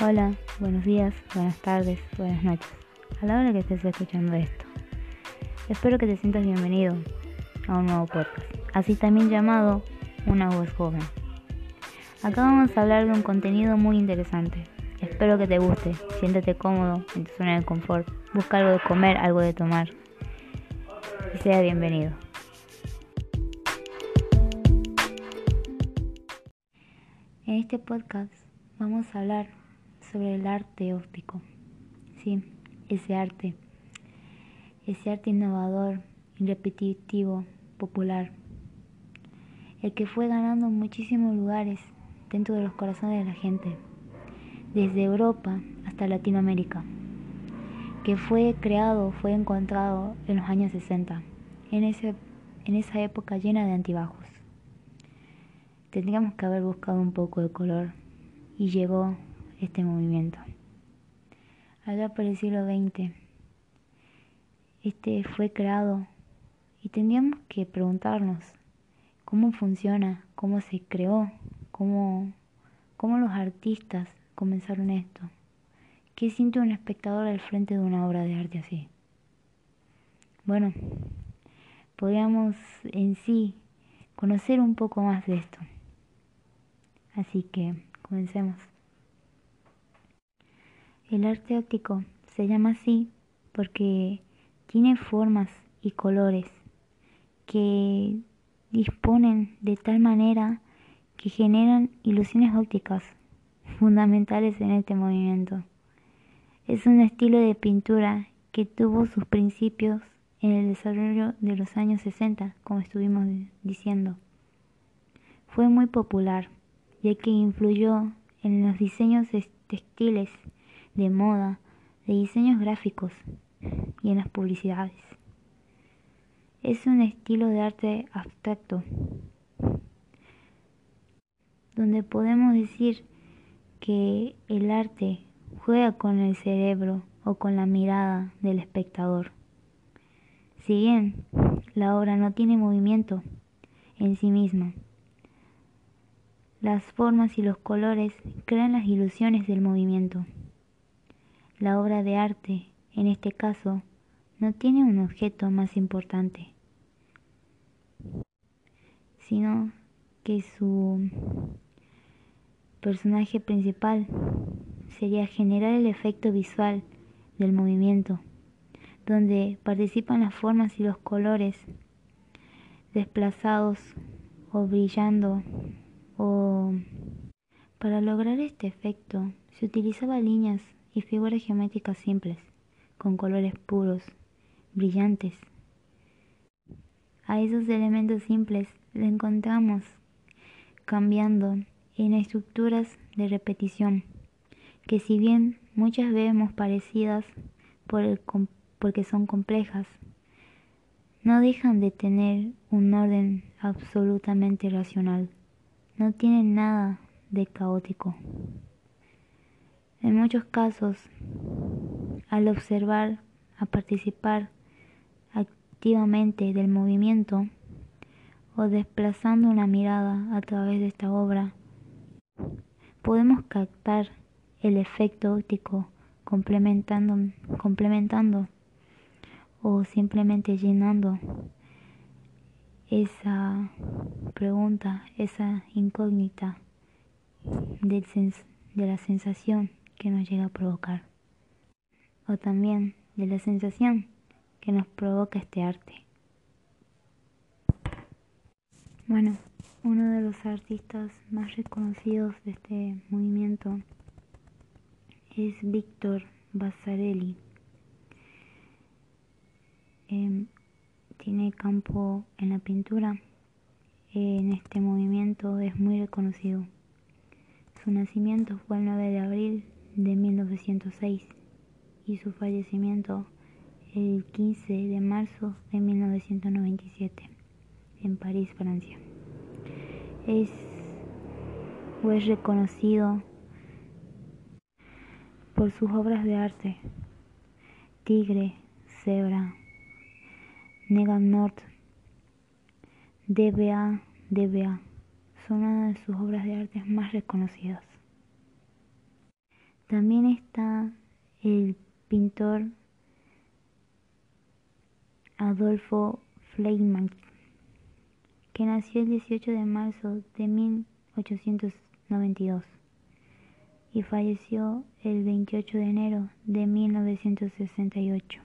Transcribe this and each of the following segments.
Hola, buenos días, buenas tardes, buenas noches, a la hora que estés escuchando esto. Espero que te sientas bienvenido a un nuevo podcast, así también llamado Una voz joven. Acá vamos a hablar de un contenido muy interesante. Espero que te guste, siéntete cómodo en tu zona de confort, busca algo de comer, algo de tomar y sea bienvenido. En este podcast vamos a hablar sobre el arte óptico. Sí, ese arte. Ese arte innovador, repetitivo, popular. El que fue ganando muchísimos lugares dentro de los corazones de la gente. Desde Europa hasta Latinoamérica. Que fue creado, fue encontrado en los años 60. En, ese, en esa época llena de antibajos. Tendríamos que haber buscado un poco de color y llegó este movimiento. Allá por el siglo XX, este fue creado y tendríamos que preguntarnos cómo funciona, cómo se creó, cómo, cómo los artistas comenzaron esto. ¿Qué siente un espectador al frente de una obra de arte así? Bueno, podríamos en sí conocer un poco más de esto. Así que comencemos. El arte óptico se llama así porque tiene formas y colores que disponen de tal manera que generan ilusiones ópticas fundamentales en este movimiento. Es un estilo de pintura que tuvo sus principios en el desarrollo de los años 60, como estuvimos diciendo. Fue muy popular, ya que influyó en los diseños textiles de moda, de diseños gráficos y en las publicidades. Es un estilo de arte abstracto, donde podemos decir que el arte juega con el cerebro o con la mirada del espectador. Si bien la obra no tiene movimiento en sí misma, las formas y los colores crean las ilusiones del movimiento. La obra de arte, en este caso, no tiene un objeto más importante, sino que su personaje principal sería generar el efecto visual del movimiento, donde participan las formas y los colores desplazados o brillando o para lograr este efecto se utilizaba líneas y figuras geométricas simples, con colores puros, brillantes. A esos elementos simples le encontramos cambiando en estructuras de repetición, que si bien muchas vemos parecidas porque son complejas, no dejan de tener un orden absolutamente racional, no tienen nada de caótico. En muchos casos, al observar, a participar activamente del movimiento o desplazando una mirada a través de esta obra, podemos captar el efecto óptico complementando, complementando o simplemente llenando esa pregunta, esa incógnita del de la sensación que nos llega a provocar, o también de la sensación que nos provoca este arte. Bueno, uno de los artistas más reconocidos de este movimiento es Víctor Basarelli. Em, tiene campo en la pintura. En este movimiento es muy reconocido. Su nacimiento fue el 9 de abril de 1906 y su fallecimiento el 15 de marzo de 1997 en París, Francia. Es es reconocido por sus obras de arte Tigre, Zebra, Negan North, DBA, DBA son una de sus obras de arte más reconocidas. También está el pintor Adolfo Fleischmann, que nació el 18 de marzo de 1892 y falleció el 28 de enero de 1968.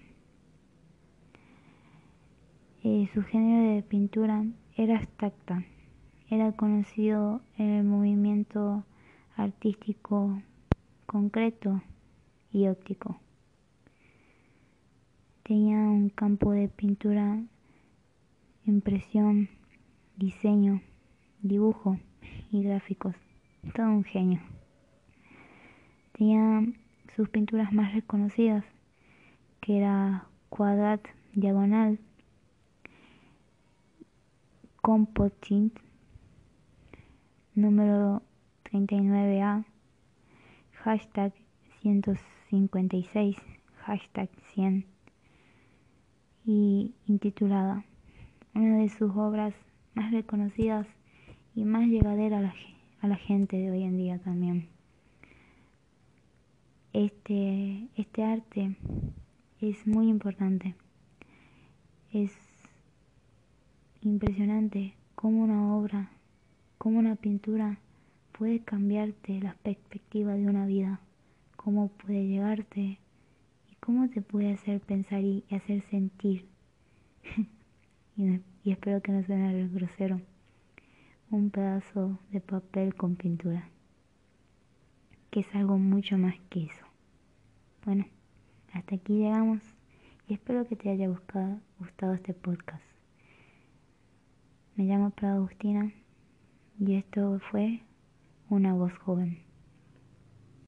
Eh, su género de pintura era abstracta, era conocido en el movimiento artístico concreto y óptico. Tenía un campo de pintura, impresión, diseño, dibujo y gráficos. Todo un genio. Tenía sus pinturas más reconocidas, que era Cuadrat Diagonal, Composite número 39A, hashtag 156, hashtag 100 y intitulada, una de sus obras más reconocidas y más llevadera a la, gente de hoy en día también. Este, este arte es muy importante. Es impresionante cómo una obra, cómo una pintura puede cambiarte la perspectiva de una vida, cómo puede llegarte y cómo te puede hacer pensar y hacer sentir. y, espero que no suene grosero. Un pedazo de papel con pintura, que es algo mucho más que eso. Bueno, hasta aquí llegamos y espero que te haya gustado este podcast. Me llamo Prada Agustina y esto fue Una voz joven.